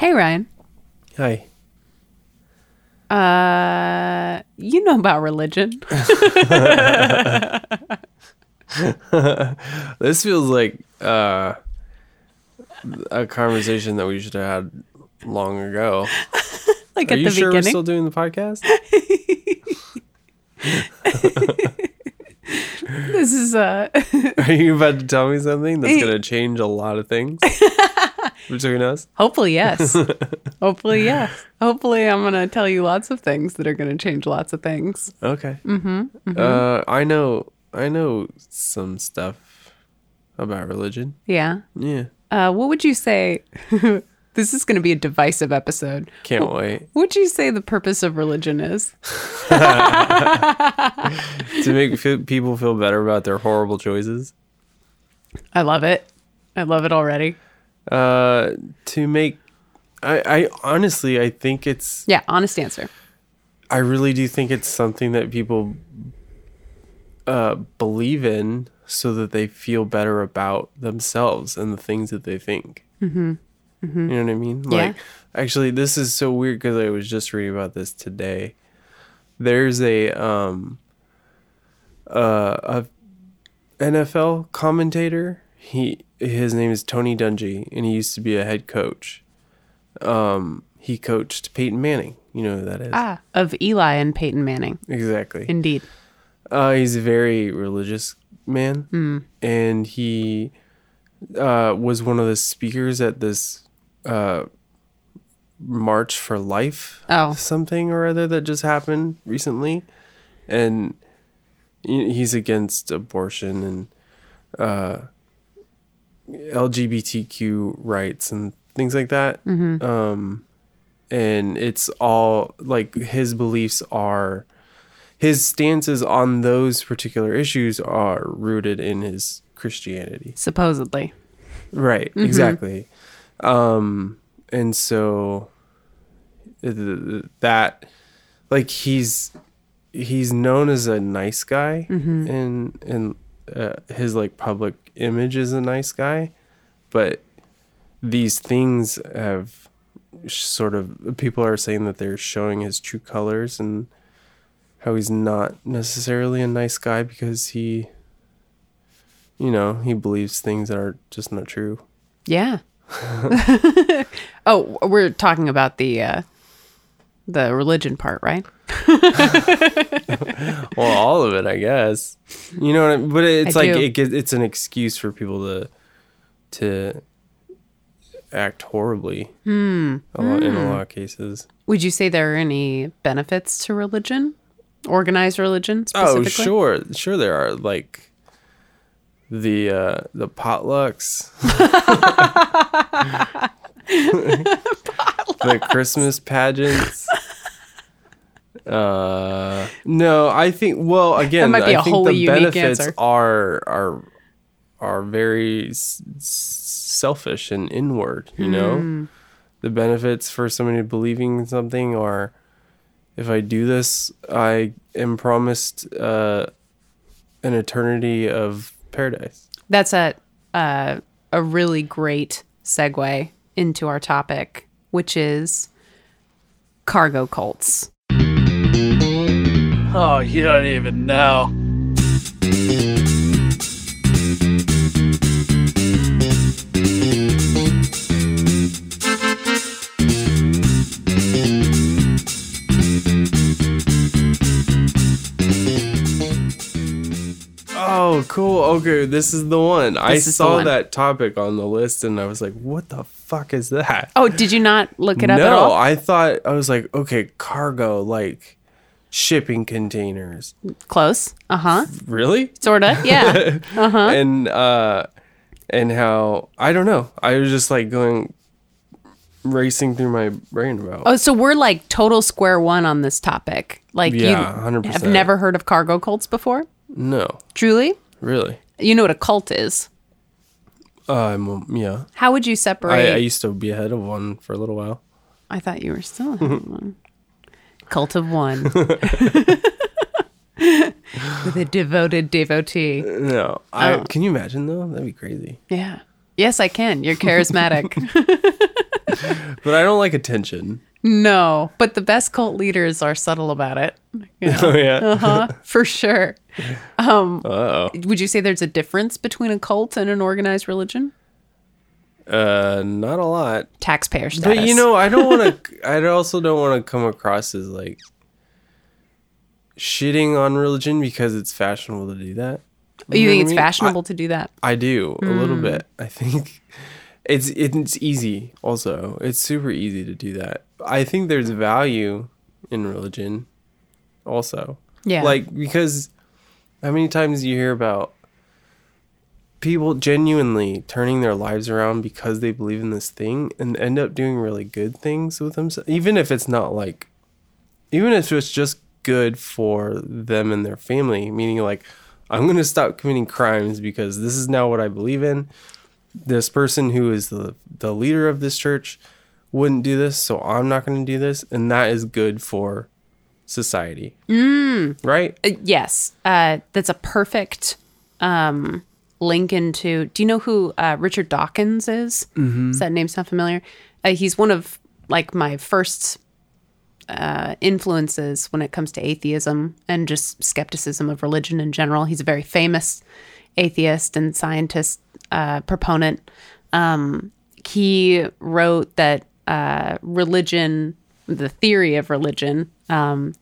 Hey, Ryan. Hi. Uh, you know about religion. This feels like uh, a conversation that we should have had long ago. like Are at you the sure we're beginning. still doing the podcast? this is uh Are you about to tell me something that's going to change a lot of things between us? hopefully yes. hopefully yes. Hopefully I'm going to tell you lots of things that are going to change lots of things. Okay. Mm-hmm, Uh, I know. I know some stuff about religion. Yeah. Yeah. Uh what would you say This is going to be a divisive episode. Can't wait What would you say the purpose of religion is? to make fe- people feel better about their horrible choices. I love it. I love it already. Uh, to make, I, I honestly, I think it's Yeah, honest answer. I really do think it's something that people uh, believe in so that they feel better about themselves and the things that they think. Mm-hmm. You know what I mean? Yeah. Like, actually, this is so weird because I was just reading about this today. There's a um, uh, a NFL commentator. He his name is Tony Dungy, and he used to be a head coach. Um, he coached Peyton Manning. You know who that is? Ah, of Eli and Peyton Manning. Exactly. Indeed. Uh, he's a very religious man, Hmm. and he uh, was one of the speakers at this uh, March for Life Oh. something or other that just happened recently, and he's against abortion and uh, LGBTQ rights and things like that. Um, and it's all like his beliefs are his stances on those particular issues are rooted in his Christianity. Supposedly. Right, exactly. Um and so th- th- that like he's he's known as a nice guy and and uh, his like public image is a nice guy, but these things have sort of people are saying that they're showing his true colors and how he's not necessarily a nice guy because he you know he believes things that are just not true Yeah. oh, we're talking about the uh the religion part, right? well all of it i guess you know what I mean? but it's I like do. it, gives- it's an excuse for people to to act horribly Hmm. a lot, in a lot of cases Would you say there are any benefits to religion? Organized religion oh sure sure there are like the uh the potlucks the christmas pageants uh no i think well again might be i a think the benefits answer. are are are very s- selfish and inward you Hmm. know the benefits for somebody believing in something are if i do this i am promised uh an eternity of paradise That's a uh, a really great segue into our topic, which is cargo cults. Oh, you don't even know. Oh, cool. Okay, this is the one. I This is the saw one. that topic on the list and I was like, what the fuck is that? Oh, did you not look it up no, at all? I thought, I was like, okay, cargo, like shipping containers. Close. Uh huh. Really? Sorta. Yeah. Uh huh. And, uh, and how, I don't know. I was just like going, racing through my brain about. Oh, so we're like total square one on this topic. Like Yeah, you 100%. have never heard of cargo cults before? no, Truly? really. You know what a cult is? Um, yeah. How would you I, separate? I used to be ahead of one for a little while. I thought you were still ahead of one. Cult of one. With a devoted devotee. No, I Oh. can you imagine though? That'd be crazy. Yeah. Yes, I can. You're charismatic. but I don't like attention. No, but the best cult leaders are subtle about it. You know? Oh yeah. Uh-huh, for sure. Oh. Would you say there's a difference between a cult and an organized religion? Uh, not a lot. Taxpayer status. But you know, I don't want to. I also don't want to come across as like shitting on religion because it's fashionable to do that. you know think it's I mean? fashionable to do that? I do a little Hmm. bit. I think it's it's easy. Also, it's super easy to do that. I think there's value in religion. Also, Yeah. like because how many times do you hear about people genuinely turning their lives around because they believe in this thing and end up doing really good things with themselves, even if it's not like, even if it's just good for them and their family. Meaning, like, I'm gonna stop committing crimes because this is now what I believe in. This person who is the the leader of this church wouldn't do this, so I'm not gonna do this, and that is good for society. Mm. Right? Uh, yes, uh, that's a perfect um, link into. Do you know who uh, Richard Dawkins is? Mm-hmm. Does that name sound familiar? Uh, he's one of like my first uh, influences when it comes to atheism and just skepticism of religion in general. He's a very famous atheist and scientist uh, proponent. Um, he wrote that uh, religion, the theory of religion, um,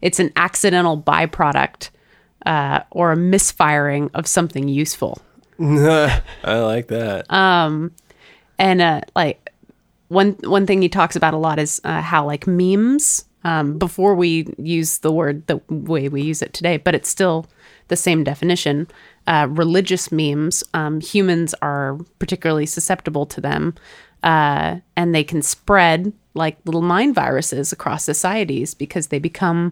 it's an accidental byproduct uh, or a misfiring of something useful. I like that. And uh, like one one thing he talks about a lot is uh, how like memes. Um, before we use the word the way we use it today, but it's still the same definition. Uh, religious memes, um, humans are particularly susceptible to them, uh, and they can spread like little mind viruses across societies because they become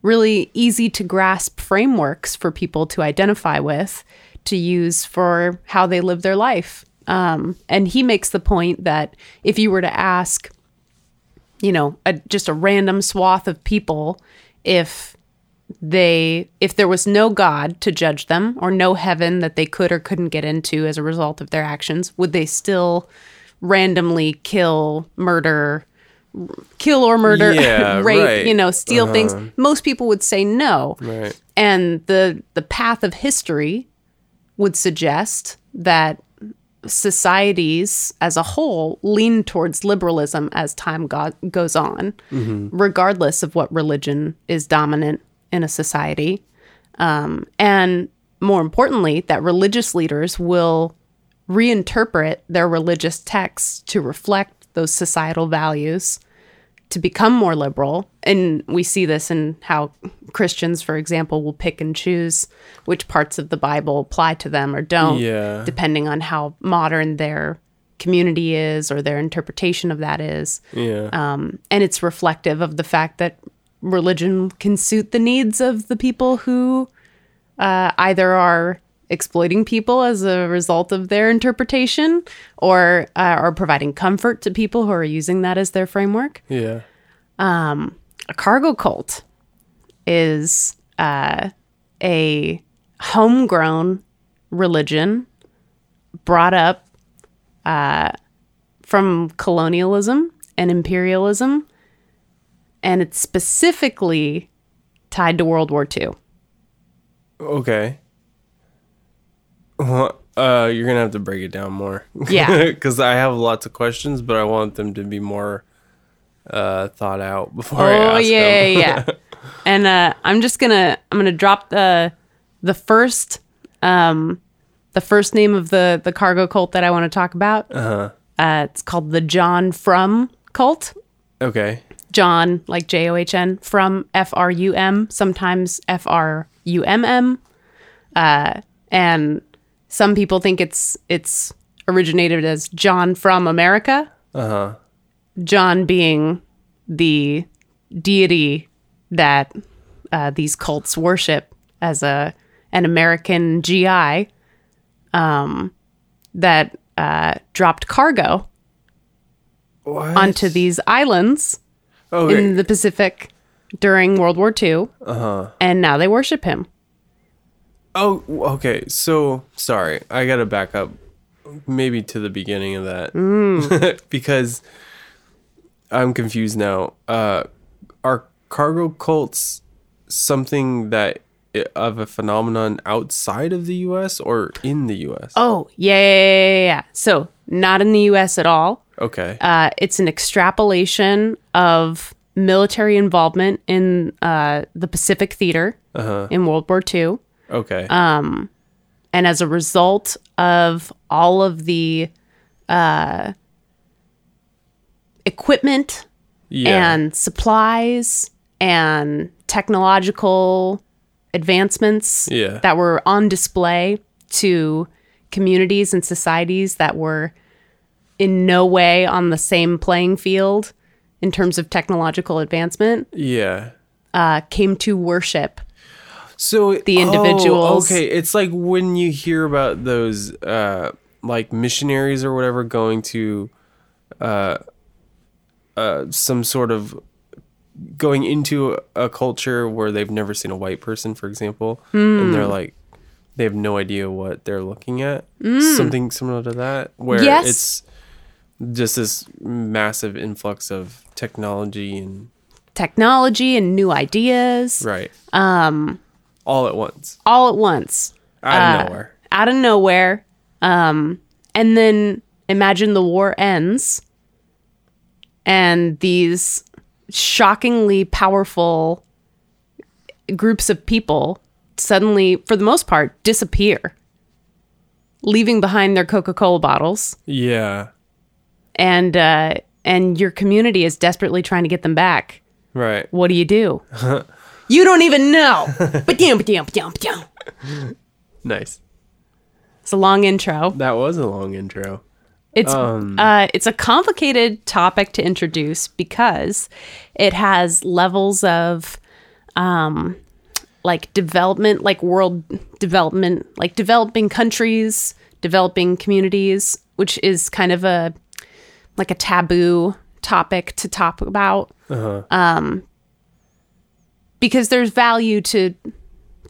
really easy to grasp frameworks for people to identify with to use for how they live their life. Um, and he makes the point that if you were to ask, you know, a, just a random swath of people if they if there was no god to judge them or no heaven that they could or couldn't get into as a result of their actions would they still randomly kill murder kill or murder Yeah, rape right. you know steal things uh-huh. most people would say no right. and the the path of history would suggest that societies as a whole lean towards liberalism as time go- goes on, mm-hmm. regardless of what religion is dominant in a society. Um, and more importantly, that religious leaders will reinterpret their religious texts to reflect those societal values to become more liberal. And we see this in how Christians, for example, will pick and choose which parts of the Bible apply to them or don't, Yeah. depending on how modern their community is or their interpretation of that is. Yeah. Um, and it's reflective of the fact that religion can suit the needs of the people who uh, either are exploiting people as a result of their interpretation or uh, are providing comfort to people who are using that as their framework yeah. a cargo cult is uh, a homegrown religion brought up uh, from colonialism and imperialism, and it's specifically tied to World War II. Okay. Well, uh, you're gonna have to break it down more. Yeah. Because I have lots of questions, but I want them to be more uh thought out before I Oh ask yeah, yeah, yeah. and uh, I'm just gonna I'm gonna drop the the first um the first name of the the cargo cult that I want to talk about. Uh-huh. Uh It's called the John Frum cult. okay. John, like J O H N, from F R U M, sometimes F R U M M, uh, and some people think it's it's originated as John from America. Uh huh. John being the deity that uh, these cults worship as a an American GI um, that uh, dropped cargo What? onto these islands okay. in the Pacific during World War II, uh-huh. and now they worship him. Oh, okay. So sorry, I gotta back up maybe to the beginning of that because I'm confused now. Uh, are cargo cults something that of a phenomenon outside of the U.S. or in the U.S.? Oh, yeah, yeah, yeah, yeah. So, not in the US at all. Okay. Uh, it's an extrapolation of military involvement in uh, the Pacific Theater in World War II. okay. Um, and as a result of all of the uh, equipment yeah. and supplies and technological advancements Yeah. that were on display to communities and societies that were in no way on the same playing field in terms of technological advancement yeah. uh, came to worship So the oh, individuals. okay, it's like when you hear about those uh like missionaries or whatever going to uh uh some sort of going into a culture where they've never seen a white person, for example, and Hmm. they're like they have no idea what they're looking at. Something similar to that where Hmm. Yes. it's just this massive influx of technology and technology and new ideas right. Um all at once. all at once Out of Uh, nowhere. out of nowhere. Um, and then imagine the war ends and these shockingly powerful groups of people suddenly, for the most part, disappear, leaving behind their Coca Cola bottles. Yeah. And, uh, and your community is desperately trying to get them back. Right. What do you do? you don't even know. Ba-dum, ba-dum, ba-dum, ba-dum. Nice. It's a long intro. That was a long intro. It's Um, uh, it's a complicated topic to introduce because it has levels of um, like development, like world development, like developing countries, developing communities, which is kind of a like a taboo topic to talk about. Um, because there's value to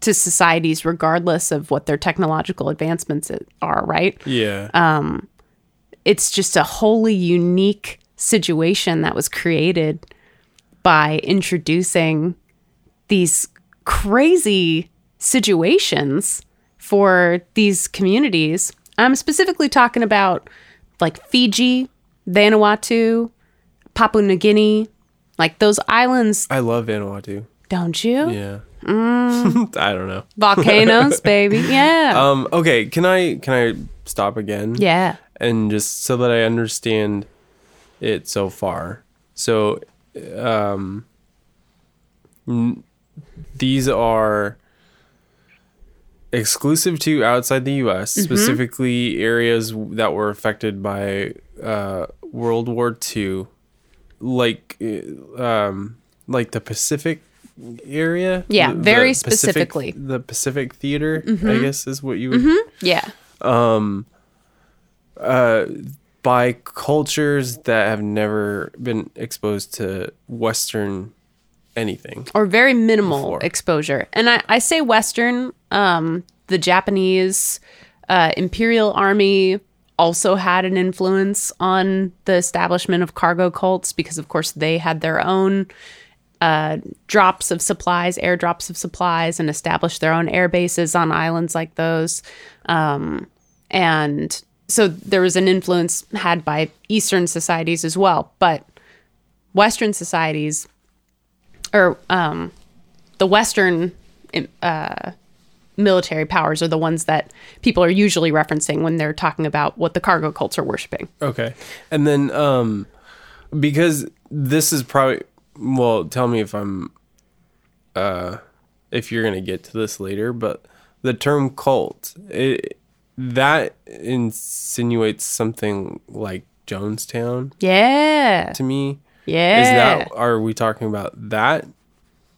to societies regardless of what their technological advancements are, right? Yeah. Uh, it's just a wholly unique situation that was created by introducing these crazy situations for these communities. I'm specifically talking about like Fiji, Vanuatu, Papua New Guinea, like those islands, I love Vanuatu. don't you? Yeah. Mm. I don't know. Volcanoes, baby. Yeah. Um. Okay. Can I can I stop again? yeah. And just so that I understand it so far. So, um, n- these are exclusive to outside the U.S. Mm-hmm. Specifically, areas that were affected by uh, World War II, like uh, um, like the Pacific area. Yeah, The- the very Pacific- specifically. the Pacific Theater. Mm-hmm. I guess is what you would Yeah. Um. Uh, by cultures that have never been exposed to Western anything. or very minimal Before. exposure. And I, I say Western, um, the Japanese uh, Imperial Army also had an influence on the establishment of cargo cults because, of course, they had their own uh, drops of supplies, airdrops of supplies, and established their own air bases on islands like those. Um, and so there was an influence had by Eastern societies as well. But Western societies or um, the Western uh, military powers are the ones that people are usually referencing when they're talking about what the cargo cults are worshiping. Okay. And then um because this is probably well, tell me if I'm uh if you're going to get to this later, but the term cult it that insinuates something like Jonestown Yeah, to me. yeah, Is that are we talking about that?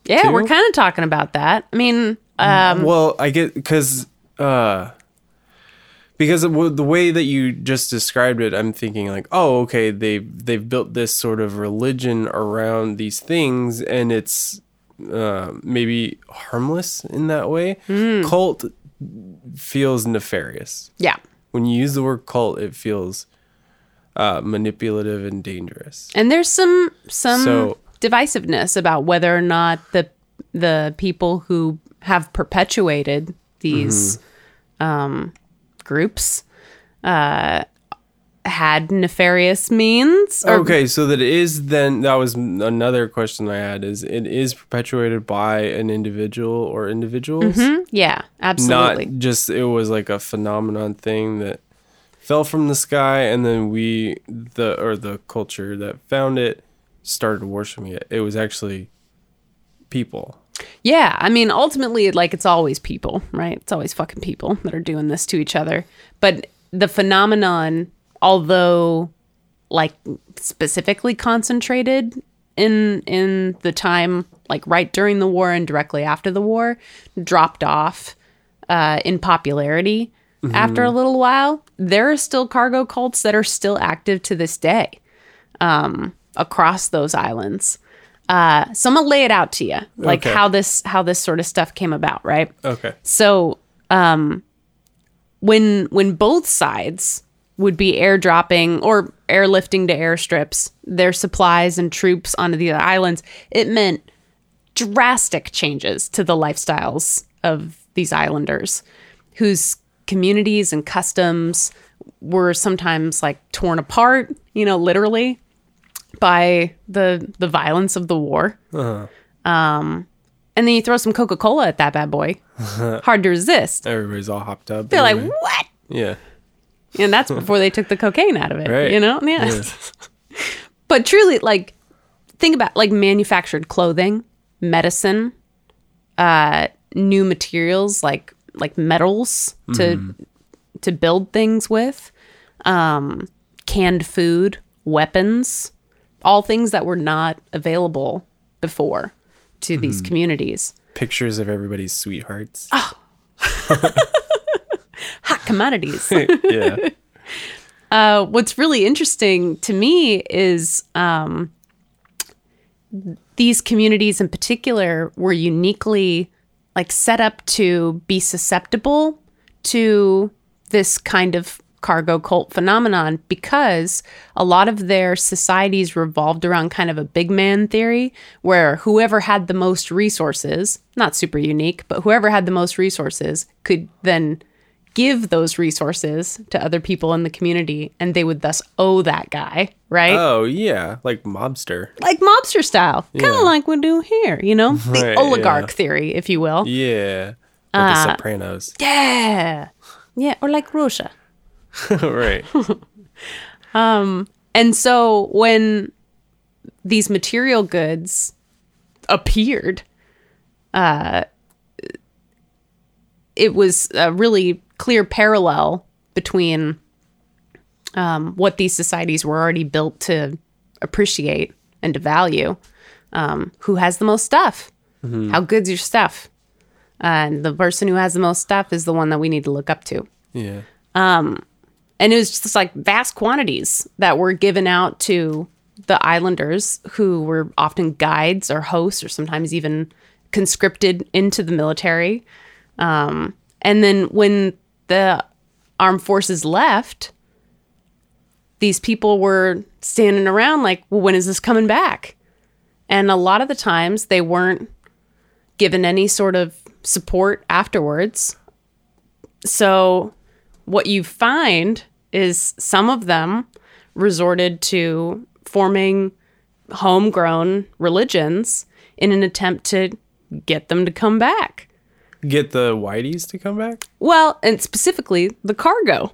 yeah. too? We're kind of talking about that. I mean, um, well, I get because uh, because the way that you just described it, I'm thinking like, oh, okay, they they've built this sort of religion around these things, and it's uh, maybe harmless in that way. Hmm. Cult feels nefarious. yeah, when you use the word cult, it feels uh, manipulative and dangerous. And there's some some So- divisiveness about whether or not the the people who have perpetuated these um, groups uh, had nefarious means. Or, Okay, so that is then that was another question I had is it is perpetuated by an individual or individuals, Yeah, absolutely. not just it was like a phenomenon thing that fell from the sky and then we the or the culture that found it started worshiping it. It was actually people. Yeah, I mean, ultimately, like it's always people, right? It's always fucking people that are doing this to each other. But the phenomenon, although like specifically concentrated in in the time like right during the war and directly after the war, dropped off uh, in popularity after a little while. There are still cargo cults that are still active to this day um, across those islands. Uh, so I'm gonna lay it out to you, like Okay. how this how this sort of stuff came about, right? Okay. So, um, when when both sides would be airdropping or airlifting to airstrips their supplies and troops onto the islands, it meant drastic changes to the lifestyles of these islanders, whose communities and customs were sometimes like torn apart, you know, literally by the the violence of the war. Um, and then you throw some Coca Cola at that bad boy. Hard to resist. Everybody's all hopped up. They're like, what? yeah. And that's before they took the cocaine out of it. Right. You know? Yeah. but truly, like, think about like manufactured clothing, medicine, uh, new materials like like metals to to build things with, um, canned food, weapons, all things that were not available before to these communities. Pictures of everybody's sweethearts. Ah. Hot commodities. yeah. uh, what's really interesting to me is um, these communities in particular were uniquely like set up to be susceptible to this kind of cargo cult phenomenon because a lot of their societies revolved around kind of a big man theory where whoever had the most resources, not super unique, but whoever had the most resources could then give those resources to other people in the community and they would thus owe that guy, right? Oh yeah, like mobster. like mobster style, kind of like we do here, you know? The Right, oligarch yeah. theory, if you will. Yeah. Like Uh, the Sopranos. Yeah. Yeah, or like Russia. right. And so when these material goods appeared, uh, it was a really clear parallel between um, what these societies were already built to appreciate and to value. Um, who has the most stuff? How good's your stuff? And the person who has the most stuff is the one that we need to look up to Yeah. And it was just like vast quantities that were given out to the islanders who were often guides or hosts or sometimes even conscripted into the military. Um, and then when the armed forces left these people were standing around like well when is this coming back? And a lot of the times they weren't given any sort of support afterwards. So what you find is some of them resorted to forming homegrown religions in an attempt to get them to come back. Get the whiteys to come back? Well, and specifically the cargo.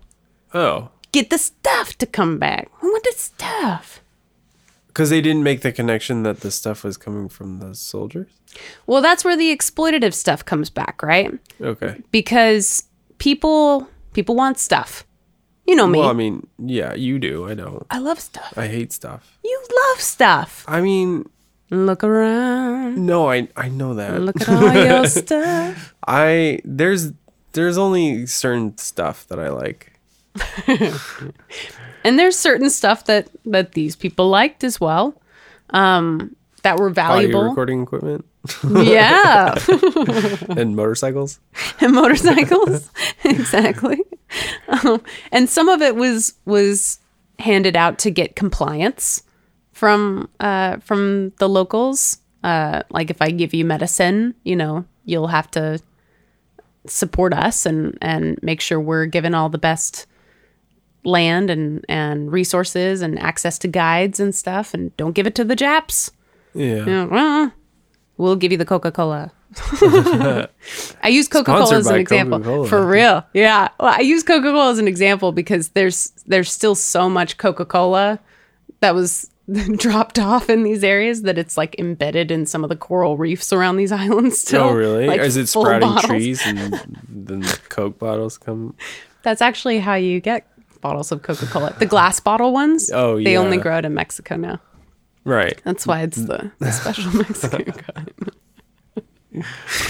Oh. Get the stuff to come back. What the stuff? Because they didn't make the connection that the stuff was coming from the soldiers? Well, that's where the exploitative stuff comes back, right? Okay. Because people people want stuff. You know me. Well, I mean, yeah, you do. I don't. I love stuff. I hate stuff. You love stuff. I mean, Look around. no, I I know that. Look at all your stuff. I there's there's only certain stuff that I like. and there's certain stuff that that these people liked as well um that were valuable. Audio valuable recording equipment yeah and motorcycles. and motorcycles exactly Um, and some of it was was handed out to get compliance from uh, from the locals. Uh, like if I give you medicine, you know, you'll have to support us and and make sure we're given all the best land and and resources and access to guides and stuff and don't give it to the japs Yeah. You know, "Uh, we'll give you the coca-cola i use coca-cola as an example Coca-Cola. for real yeah well i use coca-cola as an example because there's there's still so much coca-cola that was dropped off in these areas that it's like embedded in some of the coral reefs around these islands still oh, really? like, Is it sprouting bottles. trees and then the Coke bottles come? That's actually how you get bottles of Coca Cola. The glass bottle ones. Oh, yeah. They only grow it in Mexico now. Right. That's why it's the, the special Mexican kind.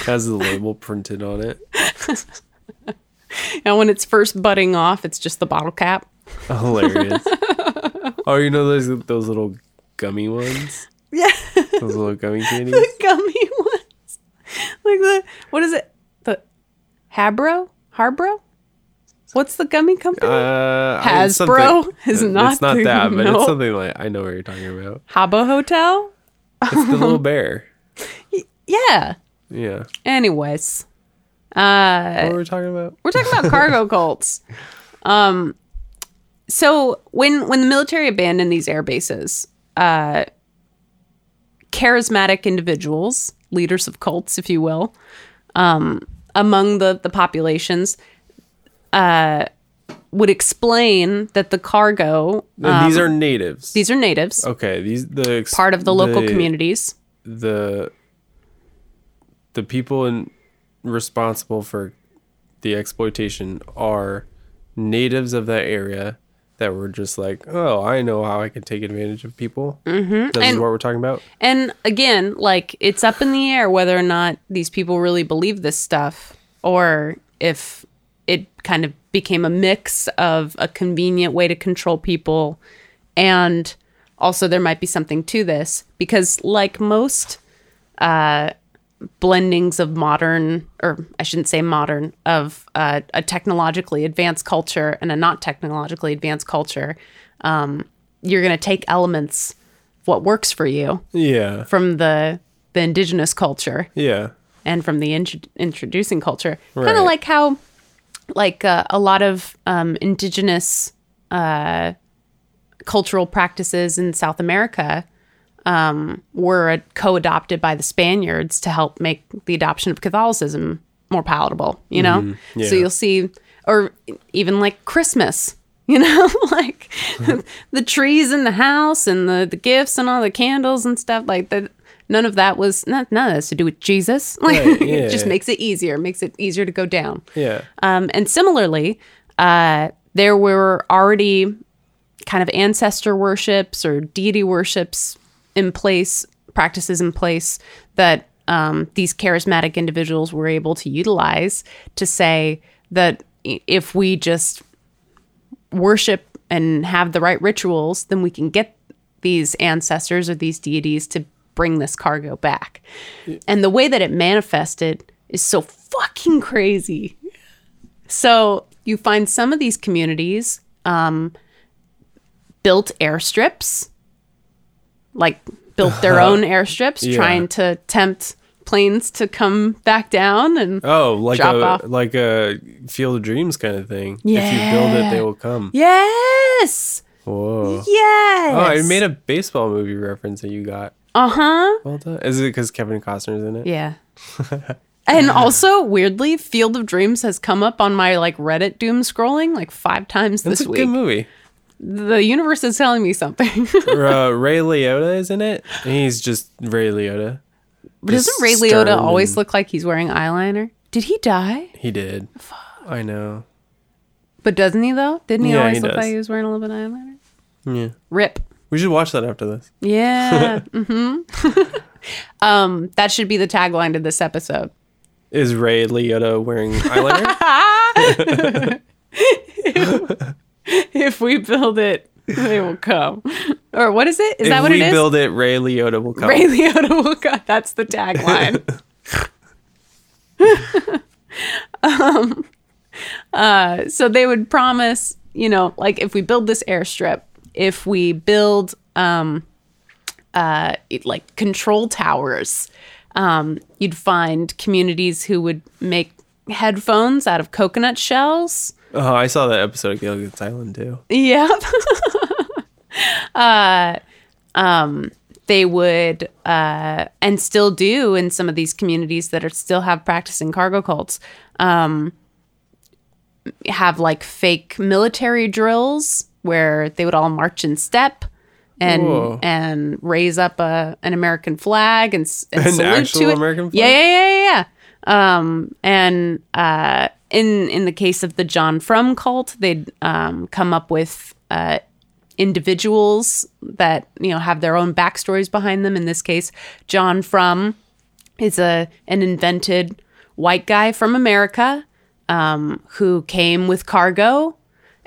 Has the label printed on it. And when it's first budding off, it's just the bottle cap. Oh, hilarious. oh, you know those those little gummy ones? Yeah, Those little gummy candies? the gummy ones. Like the what is it? The Habro? Harbro? What's the gummy company? Uh, Hasbro is not It's not the- that, but no. it's something like I know what you're talking about. Habbo Hotel? It's the little bear. Yeah. Yeah. Anyways, uh, What were we talking about? we're talking about cargo cults. Um, so when when the military abandoned these air bases, uh, charismatic individuals, leaders of cults, if you will, um, among the the populations, uh, would explain that the cargo And these are natives. Um, these are natives, okay, these the ex- part of the local communities. The the people in, responsible for the exploitation are natives of that area that were just like, oh, I know how I can take advantage of people. Mm-hmm. This is what we're talking about. And again, like it's up in the air whether or not these people really believe this stuff or if it kind of became a mix of a convenient way to control people and also there might be something to this because like most uh blendings of modern or I shouldn't say modern of uh, a technologically advanced culture and a not technologically advanced culture um, you're going to take elements of what works for you Yeah. from the the indigenous culture Yeah. and from the intro- introducing culture kind of like how like uh, a lot of um, indigenous uh, cultural practices in south america um, were co-adopted by the spaniards to help make the adoption of catholicism more palatable you know Mm-hmm. yeah. so you'll see or even like christmas you know like the trees in the house and the, the gifts and all the candles and stuff like that none of that was not none of this to do with jesus like Right, it just yeah. makes it easier makes it easier to go down Yeah. um, and similarly, uh, there were already kind of ancestor worships or deity worships in place, practices in place that um, these charismatic individuals were able to utilize to say that if we just worship and have the right rituals, then we can get these ancestors or these deities to bring this cargo back. And the way that it manifested is so fucking crazy. So you find some of these communities um, built airstrips, like built their own airstrips, Yeah. trying to tempt planes to come back down and Oh, like a off. like a Field of Dreams kind of thing. If you build it, they will come. yes, Whoa. yes. Oh, I made a baseball movie reference that you got. Uh huh. Well done. Is it because Kevin Costner's in it? Yeah. and also, weirdly, Field of Dreams has come up on my like Reddit doom scrolling like five times It's this a week. good movie. The universe is telling me something. uh, Ray Liotta is in it. He's just Ray Liotta. But doesn't Ray Liotta always look like he's wearing eyeliner? Did he die? He did. Fuck. I know. But doesn't he though? Didn't he Yeah, always he look does. like he was wearing a little bit of eyeliner? Yeah. Rip. We should watch that after this. Yeah. mm-hmm. um, that should be the tagline to this episode. Is Ray Liotta wearing eyeliner? If we build it, they will come. Or what is it? Is if that what it is? If we it is? build it, Ray Liotta will come. Ray Liotta will come. That's the tagline. um, uh, so they would promise, you know, like if we build this airstrip, if we build um, uh, like control towers, um, you'd find communities who would make headphones out of coconut shells. Oh, I saw that episode of Gilligan's Island too. Yep. uh, um, they would, uh, and still do in some of these communities that are still have practicing cargo cults, um, have like fake military drills where they would all march in step. And Whoa. and raise up a an American flag and, and An salute actual to it. American Yeah, flag? yeah, yeah, yeah, yeah. Um, and uh, in in the case of the John Frum cult, they'd um, come up with uh, individuals that you know have their own backstories behind them. In this case, John Frum is a an invented white guy from America um, who came with cargo,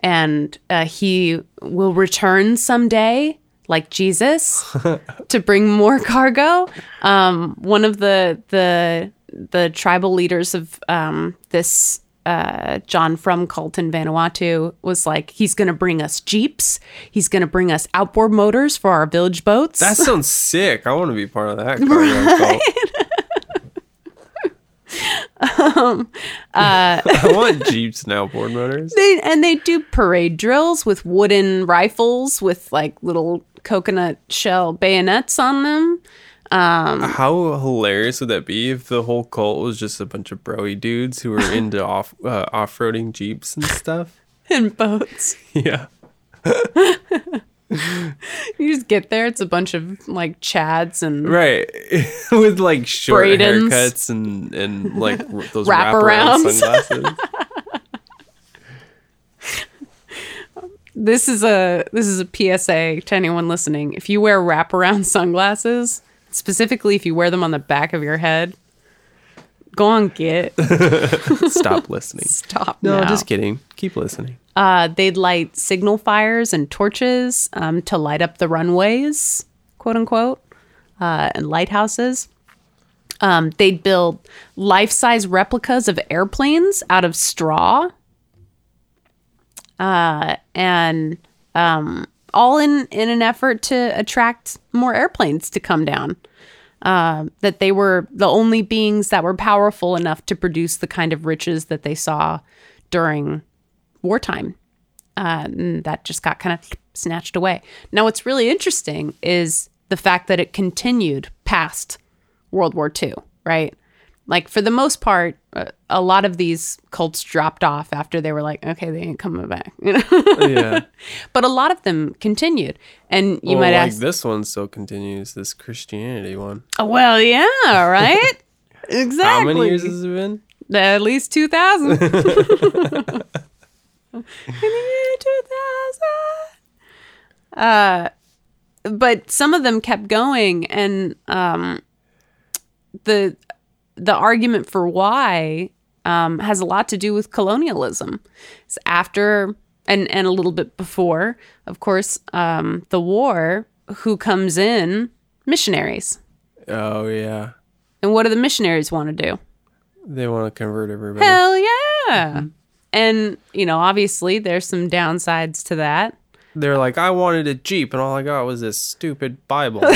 and uh, he will return someday, like Jesus, to bring more cargo. Um, one of the the the tribal leaders of um, this uh, John Frum cult in Vanuatu was like, he's going to bring us jeeps. He's going to bring us outboard motors for our village boats. That sounds sick. I want to be part of that. cargo um, uh, cult. I want jeeps now, outboard motors. they and they do parade drills with wooden rifles with like little coconut shell bayonets on them. Um, How hilarious would that be if the whole cult was just a bunch of broy dudes who were into off uh, off roading jeeps and stuff? and boats. Yeah. You just get there, it's a bunch of like chads and Right. With like short Braidens. haircuts and and like r- those wraparound sunglasses. this is a this is a PSA to anyone listening. If you wear wraparound sunglasses, specifically if you wear them on the back of your head, go on get Stop listening. stop. No, now. just kidding. Keep listening. Uh, they'd light signal fires and torches um, to light up the runways, quote unquote, uh, and lighthouses. Um, they'd build life size replicas of airplanes out of straw. Uh, and um, all in, in an effort to attract more airplanes to come down. Uh, that they were the only beings that were powerful enough to produce the kind of riches that they saw during wartime. Uh, that just got kind of snatched away. Now, what's really interesting is the fact that it continued past World War II, right? Like, for the most part, uh, a lot of these cults dropped off after they were like, okay, they ain't coming back, you know? Yeah. but a lot of them continued. And you well, might like ask, this one still continues. This Christianity one. "Oh, well, yeah, right? exactly. How many years has it been? At least 2000. In the year 2000. Uh, but some of them kept going, and um, the the argument for why um, has a lot to do with colonialism. It's after and and a little bit before, of course, um, the war. Who comes in? Missionaries. Oh yeah. And what do the missionaries want to do? They want to convert everybody. Hell yeah. And, you know, obviously there's some downsides to that. They're like, I wanted a Jeep, and all I got was this stupid Bible.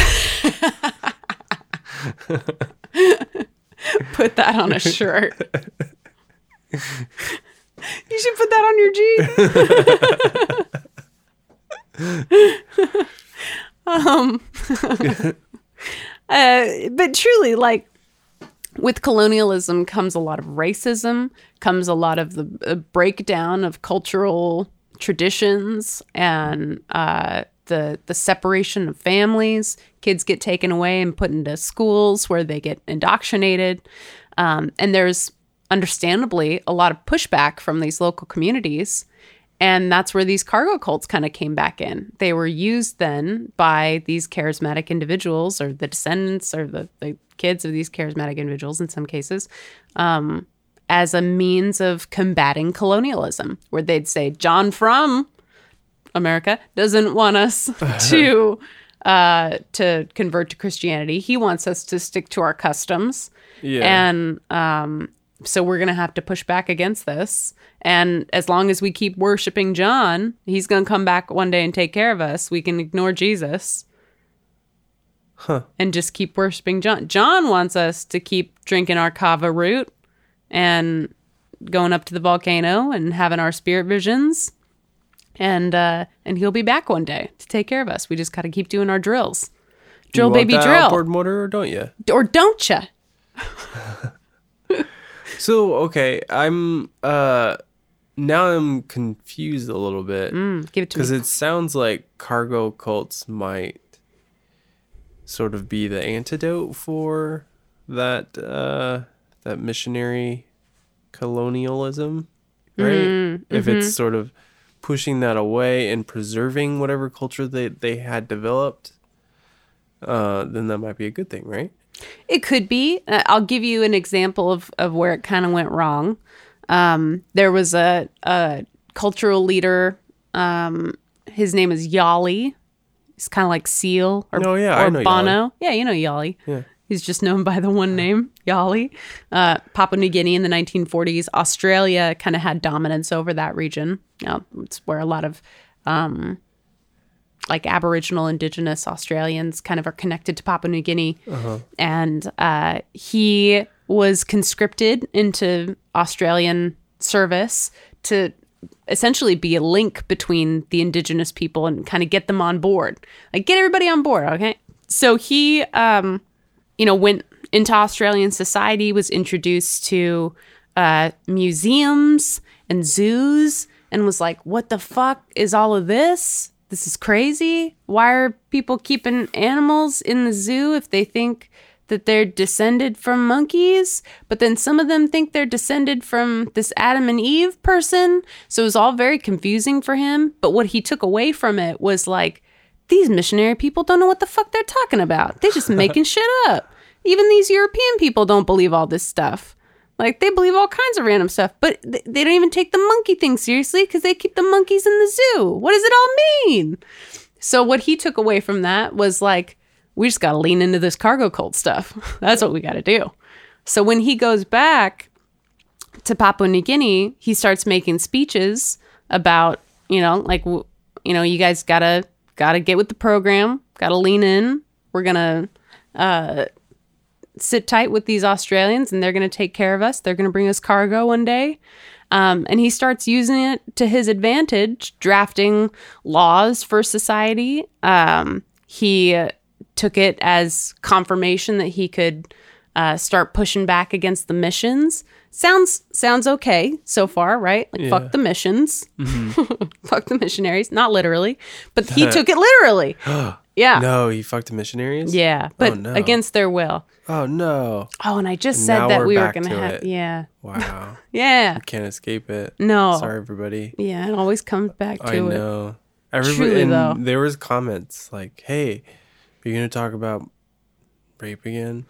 Put that on a shirt. you should put that on your jeans. um, uh, but truly, like, with colonialism comes a lot of racism, comes a lot of the uh, breakdown of cultural traditions and uh, the the separation of families. Kids get taken away and put into schools where they get indoctrinated, um, and there's understandably a lot of pushback from these local communities. And that's where these cargo cults kind of came back in. They were used then by these charismatic individuals or the descendants or the, the kids of these charismatic individuals in some cases um, as a means of combating colonialism, where they'd say, John from America doesn't want us to uh, to convert to Christianity. He wants us to stick to our customs. Yeah. And um, so we're gonna have to push back against this. And as long as we keep worshiping John, he's gonna come back one day and take care of us. We can ignore Jesus. Huh. And just keep worshiping John. John wants us to keep drinking our kava root and going up to the volcano and having our spirit visions. And uh, and he'll be back one day to take care of us. We just got to keep doing our drills. Drill, you want baby, that drill. outboard motor or don't you? Or don't you? So okay, I'm uh now I'm confused a little bit Mm, give it to me. because it sounds like cargo cults might sort of be the antidote for that uh that missionary colonialism, right? Mm-hmm, If it's sort of pushing that away and preserving whatever culture they they had developed, uh, then that might be a good thing, right? It could be. Uh, I'll give you an example of, of where it kind of went wrong. Um, there was a, a cultural leader. Um, his name is Yali. He's kind of like Seal or, Oh, yeah, or I know Bono. Yeah, you know Yali. Yeah. He's just known by the one name, Yali. Uh, Papua New Guinea in the 1940s. Australia kind of had dominance over that region. Now, it's where a lot of um, like Aboriginal Indigenous Australians kind of are connected to Papua New Guinea. And uh, he was conscripted into Australian service to essentially be a link between the Indigenous people and kind of get them on board. Like, get everybody on board, okay? So he, um, you know, went into Australian society, was introduced to uh, museums and zoos, and was like, what the fuck is all of this? This is crazy. Why are people keeping animals in the zoo if they think that they're descended from monkeys? But then some of them think they're descended from this Adam and Eve person. So it was all very confusing for him. But what he took away from it was like, these missionary people don't know what the fuck they're talking about. They're just making shit up. Even these European people don't believe all this stuff. Like they believe all kinds of random stuff, but th- they don't even take the monkey thing seriously because they keep the monkeys in the zoo. What does it all mean? So what he took away from that was like, we just got to lean into this cargo cult stuff. That's what we got to do. So when he goes back to Papua New Guinea, he starts making speeches about, you know, like, w- you know, you guys gotta gotta get with the program, gotta lean in. We're gonna uh, sit tight with these Australians, and they're gonna take care of us. They're gonna bring us cargo one day. Um, and he starts using it to his advantage, drafting laws for society. Um, he took it as confirmation that he could uh, start pushing back against the missions. Sounds sounds okay so far, right? Like fuck the missions, fuck the missionaries. Not literally, but he took it literally. yeah, No, he fucked the missionaries. yeah, but no. against their will. Oh no! Oh, and I just And said that we're we were gonna to have. it. Yeah, Wow, yeah, can't escape it. no, Sorry, everybody. yeah. It always comes back to I it. know. Everybody, Truly, and though. there was comments like, "Hey, are you gonna talk about rape again?"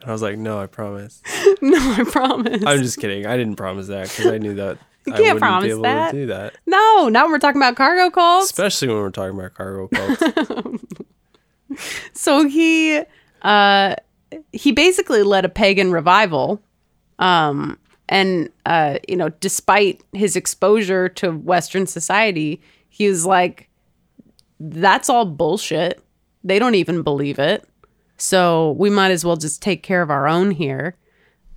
And I was like, "No, I promise." no, I promise. I'm just kidding. I didn't promise that because I knew that You can't wouldn't promise be able that. to do that, no, now we're talking about cargo calls. especially when we're talking about cargo cults. so he uh he basically led a pagan revival um and uh you know despite his exposure to western society he was like that's all bullshit they don't even believe it so we might as well just take care of our own here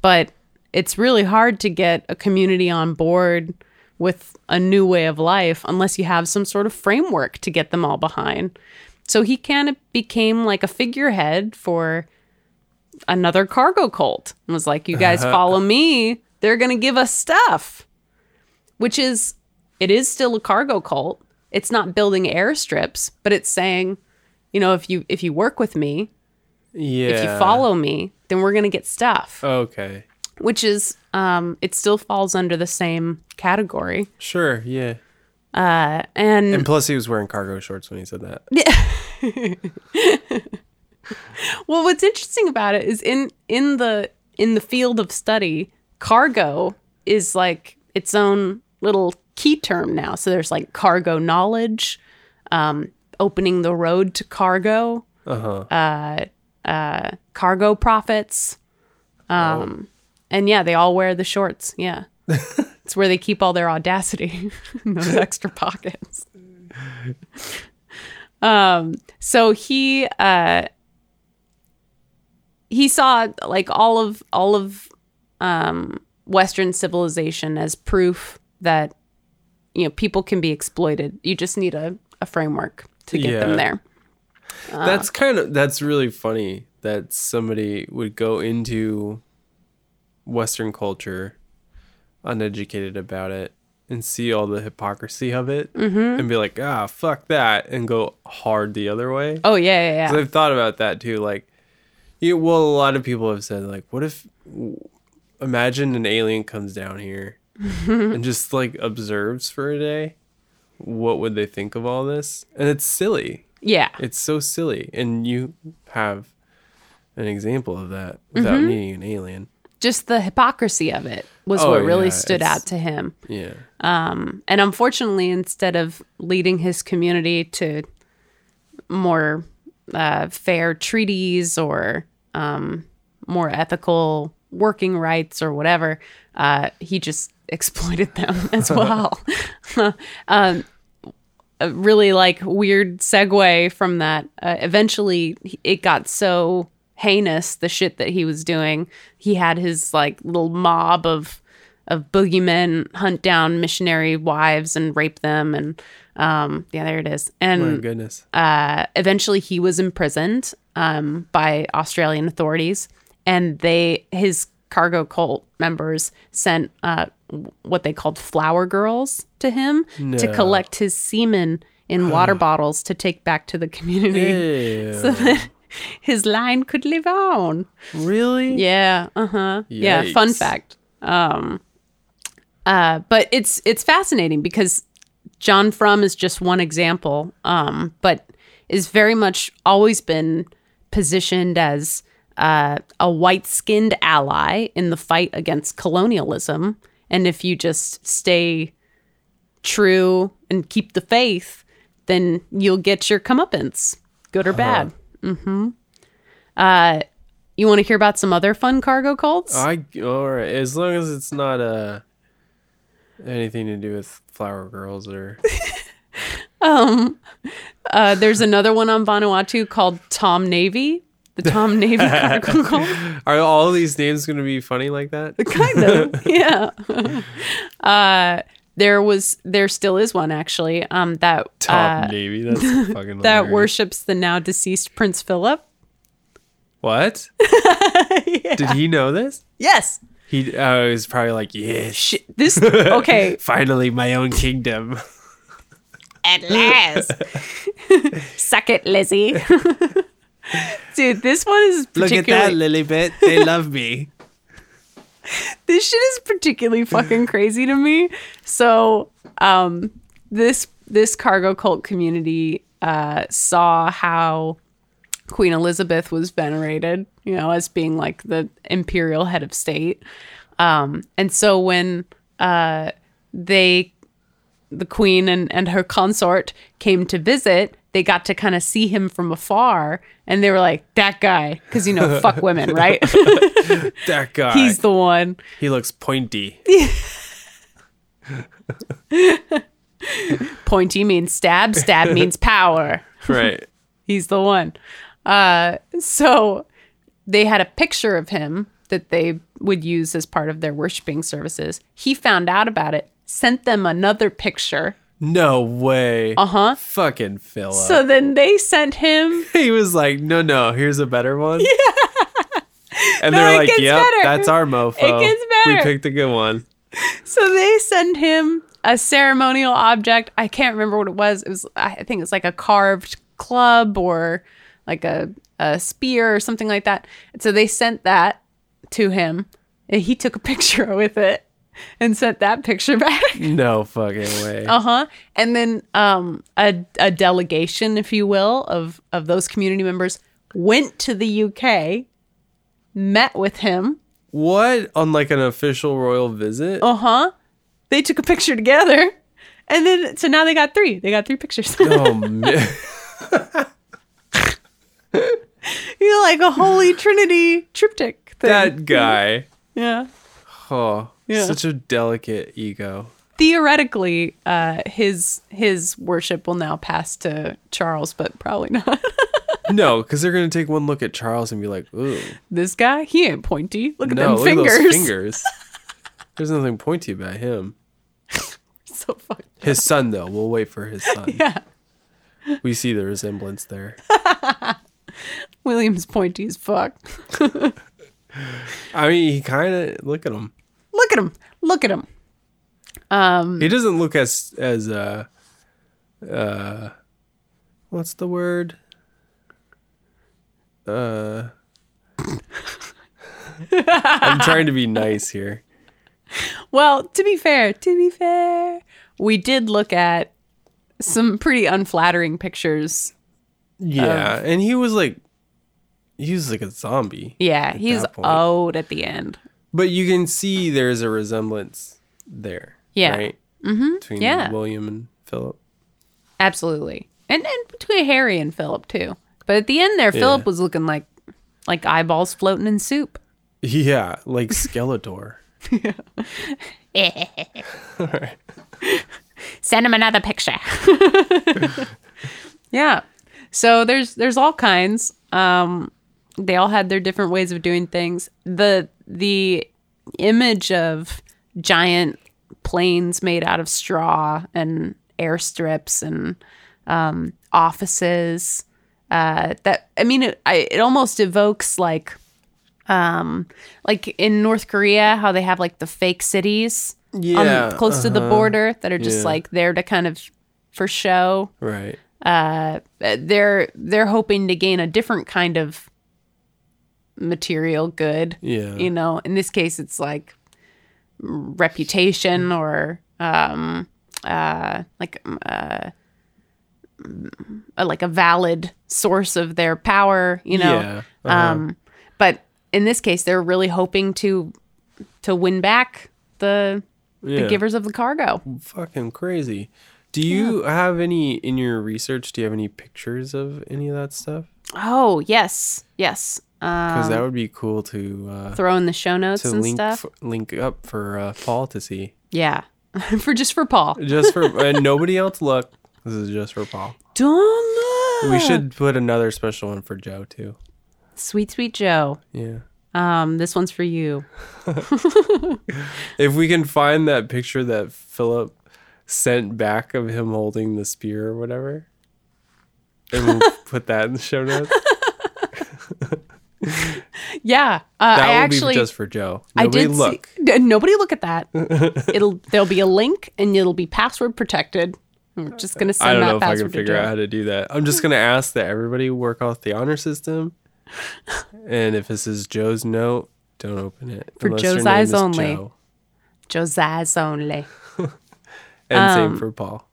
but it's really hard to get a community on board with a new way of life unless you have some sort of framework to get them all behind. So he kind of became like a figurehead for another cargo cult and was like, You guys follow me, they're going to give us stuff. Which is, it is still a cargo cult. It's not building airstrips, but it's saying, you know, if you if you work with me, yeah. if you follow me, then we're going to get stuff Okay. which is um it still falls under the same category Sure. Yeah. uh and, And plus, he was wearing cargo shorts when he said that. Yeah. well what's interesting about it is in in the in the field of study cargo is like its own little key term now so there's like cargo knowledge um opening the road to cargo Uh huh. uh uh cargo profits um and yeah, they all wear the shorts. Yeah, it's where they keep all their audacity in those extra pockets. Um, so he uh, he saw like all of all of um, Western civilization as proof that you know people can be exploited. You just need a, a framework to get Yeah. them there. That's kind of that's really funny that somebody would go into Western culture uneducated about it and see all the hypocrisy of it Mm-hmm. and be like, ah, fuck that, and go hard the other way. Oh yeah, yeah, yeah. I've thought about that too. Like, you, well, a lot of people have said, like, what if, imagine an alien comes down here and just like observes for a day? What would they think of all this? And it's silly. Yeah. It's so silly. And you have an example of that without Mm-hmm. meeting an alien. Just the hypocrisy of it was Oh, what really yeah, stood out to him. Yeah. Um, And unfortunately, instead of leading his community to more uh, fair treaties or um, more ethical working rights or whatever, uh, he just exploited them as well. um, really like weird segue from that. Uh, eventually, it got so heinous the shit that he was doing. He had his like little mob of of boogeymen hunt down missionary wives and rape them, and um, yeah, there it is. And goodness. uh, eventually, he was imprisoned um, by Australian authorities, and they his cargo cult members sent uh, what they called flower girls to him to collect his semen in water bottles to take back to the community Ew. so that his line could live on. really? Yeah, uh-huh. Yeah, fun fact. Um uh but it's it's fascinating because John Frum is just one example, um, but is very much always been positioned as uh, a white skinned ally in the fight against colonialism. And if you just stay true and keep the faith, then you'll get your comeuppance, good or bad. Mm-hmm. Uh, you want to hear about some other fun cargo cults? I all right. As long as it's not uh anything to do with flower girls or um, Uh, there's another one on Vanuatu called Tom Navy, the Tom Navy are all these names going to be funny like that? The kind of yeah uh there was there still is one actually um that Tom uh, Navy. That's fucking that hilarious. worships the now deceased prince philip What? Did he know this? yes He uh, was probably like, yeah, Sh- this okay finally my own kingdom. at last suck it lizzie dude this one is Look at that, Lilibet. They love me. this shit is particularly fucking crazy to me. So, um, this this cargo cult community uh, saw how Queen Elizabeth was venerated, you know, as being like the imperial head of state. Um, and so when uh, they, the queen and, and her consort came to visit, they got to kind of see him from afar, and they were like, "That guy," because you know, fuck women, right? That guy. He's the one. he looks pointy. Pointy means stab, stab means power. right. He's the one. Uh, so they had a picture of him that they would use as part of their worshiping services. He found out about it, sent them another picture. No way. Uh huh. Fucking Philip. So then they sent him. he was like, no, no, here's a better one. Yeah. And No, they're like, yep, better. that's our mofo. It gets better. We picked a good one. So they send him a ceremonial object. I can't remember what it was. It was I think it's like a carved club or like a a spear or something like that. And so they sent that to him, and he took a picture with it and sent that picture back. No fucking way. Uh huh. And then um, a a delegation, if you will, of of those community members went to the UK, met with him. What? On like an official royal visit? Uh huh. They took a picture together, and then so now they got three. They got three pictures. Oh, man. You're like a holy trinity triptych thing. that guy. yeah. Oh, Yeah. such a delicate ego. Theoretically, uh, his his worship will now pass to Charles, but probably not. No, because they're gonna take one look at Charles and be like, "Ooh, this guy, he ain't pointy. Look at no, them look fingers. at those fingers." There's nothing pointy about him. so fucked. His son, though, we'll wait for his son. Yeah, We see the resemblance there. William's pointy as fuck. I mean, he kind of look at him. Look at him. Look at him. Um, He doesn't look as as uh uh what's the word? Uh I'm trying to be nice here. Well, to be fair, to be fair, we did look at some pretty unflattering pictures. Yeah, and he was like he was like a zombie. Yeah, he's old at the end. But you can see there's a resemblance there. Yeah. Right? Mm-hmm. Between Yeah. William and Philip. Absolutely. And and between Harry and Philip too. But at the end there, Philip was looking like like eyeballs floating in soup. Yeah, like Skeletor. Yeah. Send him another picture. yeah. So there's there's all kinds. Um they all had their different ways of doing things. The the image of giant planes made out of straw and airstrips and um, offices uh, that I mean it, I, it almost evokes like um like in North Korea how they have like the fake cities Yeah, on, close to the border that are just Yeah. like there to kind of for show Right. uh, they're they're hoping to gain a different kind of material good. Yeah. You know, in this case, it's like reputation or um, uh, like uh, uh, like a valid source of their power. You know, Yeah, uh-huh. um, but in this case, they're really hoping to to win back the Yeah. the givers of the cargo. fucking crazy. Do you have any in your research? Do you have any pictures of any of that stuff? Oh yes, yes. Because Um, that would be cool to uh, throw in the show notes to and link stuff. f- link up for uh, Paul to see. Yeah. for just for Paul. Just for and nobody else look. This is just for Paul. Don't look. We should put another special one for Joe too. Sweet, sweet Joe. Yeah. Um, this one's for you. If we can find that picture that Philip sent back of him holding the spear or whatever, and we'll put that in the show notes. Yeah. Uh, That I will actually be just for Joe. I Nobody did look. N- nobody look at that. it'll there'll be a link and it'll be password protected. I'm just gonna send I don't that know if I can figure out how to do that. I'm just gonna ask that everybody work off the honor system, and if this is Joe's note, don't open it For Joe's eyes only. Joe. Jose's only. And Um, same for Paul.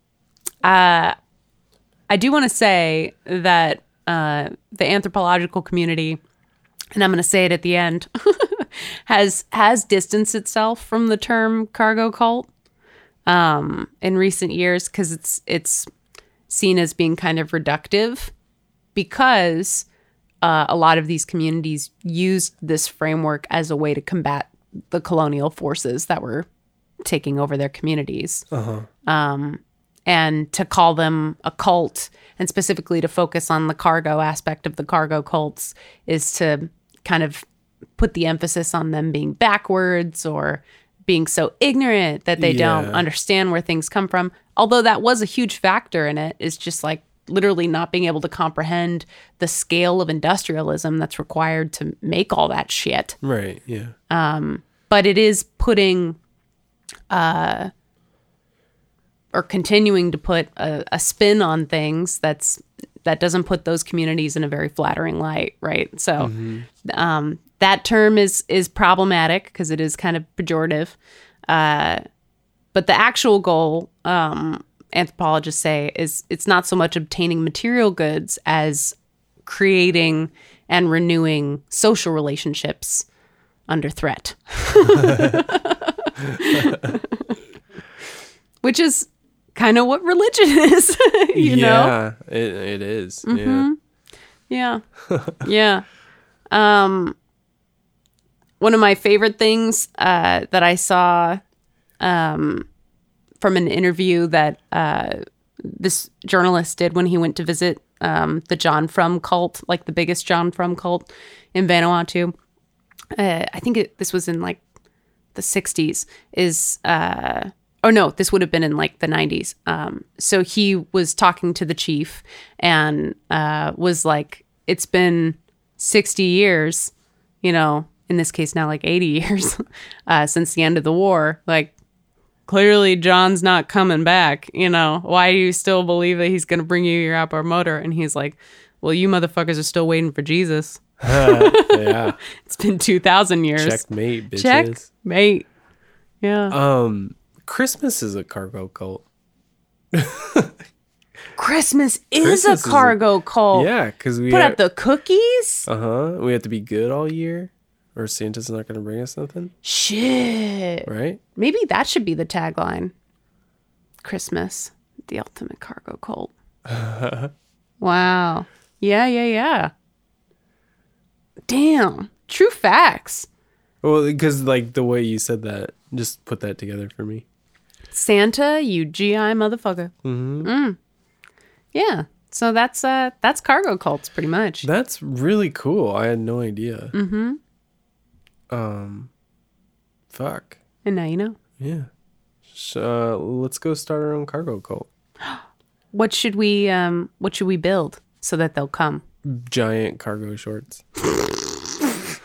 I do want to say that uh, the anthropological community, and I'm going to say it at the end, has has distanced itself from the term cargo cult um, in recent years because it's it's seen as being kind of reductive because uh, a lot of these communities used this framework as a way to combat the colonial forces that were taking over their communities. And to call them a cult and specifically to focus on the cargo aspect of the cargo cults is to kind of put the emphasis on them being backwards or being so ignorant that they don't understand where things come from although that was a huge factor in it is just like literally not being able to comprehend the scale of industrialism that's required to make all that shit Right. Yeah. Um, but it is putting uh or continuing to put a, a spin on things that's that doesn't put those communities in a very flattering light right? So um that term is is problematic because it is kind of pejorative. Uh but the actual goal um anthropologists say is it's not so much obtaining material goods as creating and renewing social relationships under threat. Which is kind of what religion is, you know? yeah. It it is, Mm-hmm. Yeah. Yeah. yeah. Um one of my favorite things uh, that I saw um, from an interview that uh, this journalist did when he went to visit um, the John Frum cult, like the biggest John Frum cult in Vanuatu. Uh, I think it, this was in like the 60s. Is uh, oh no, this would have been in like the 90s. Um, so he was talking to the chief and uh, was like, "It's been 60 years, you know." In this case, now like 80 years uh, since the end of the war. Like, clearly John's not coming back. You know, why do you still believe that he's going to bring you your outboard motor? And he's like, well, you motherfuckers are still waiting for Jesus. yeah. It's been 2,000 years. Checkmate, bitches. Check, mate. Yeah. Um, Christmas is a cargo cult. Christmas is Christmas a is a- cargo cult. Yeah, because we Put have, out the cookies? uh huh. We have to be good all year, or Santa's not going to bring us nothing, Shit. right? Maybe that should be the tagline. Christmas, the ultimate cargo cult. wow. Yeah, yeah, yeah. Damn. True facts. Well, because like the way you said that, just put that together for me. Santa, you GI motherfucker. Mm-hmm. Yeah. So that's uh that's cargo cults pretty much. That's really cool. I had no idea. Mm-hmm. Um, fuck. and now you know. Yeah. So, uh, let's go start our own cargo cult. What should we um what should we build so that they'll come? Giant cargo shorts.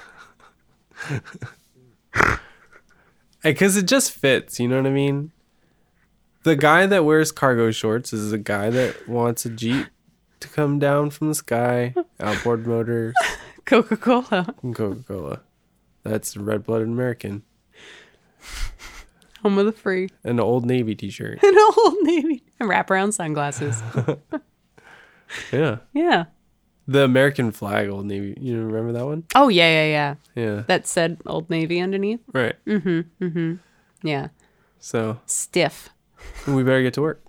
Because it just fits, you know what I mean? The guy that wears cargo shorts is a guy that wants a Jeep to come down from the sky, outboard motors, Coca-Cola. and Coca Cola. That's red blooded American. Home of the free. An old Navy t shirt. An old navy. And wraparound sunglasses. Yeah. yeah. The American flag, Old Navy. You remember that one? Oh yeah, yeah, yeah. Yeah. That said Old Navy underneath. Right. Mm hmm. Mm hmm. Yeah. So Stiff. We better get to work.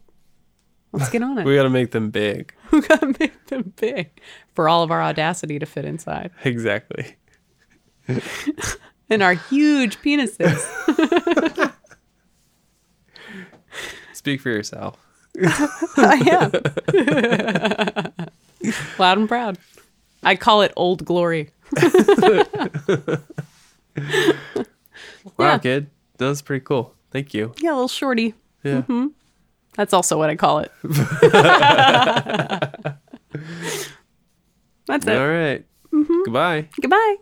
Let's get on it. We got to make them big. we gotta make them big for all of our audacity to fit inside. Exactly. And our huge penises. Speak for yourself. I am. Loud and proud. I call it Old Glory. Wow, Yeah. kid. That was pretty cool. Thank you. Yeah, a little shorty. Yeah. Mm-hmm. That's also what I call it. That's it. All right. mm-hmm. Goodbye. Goodbye.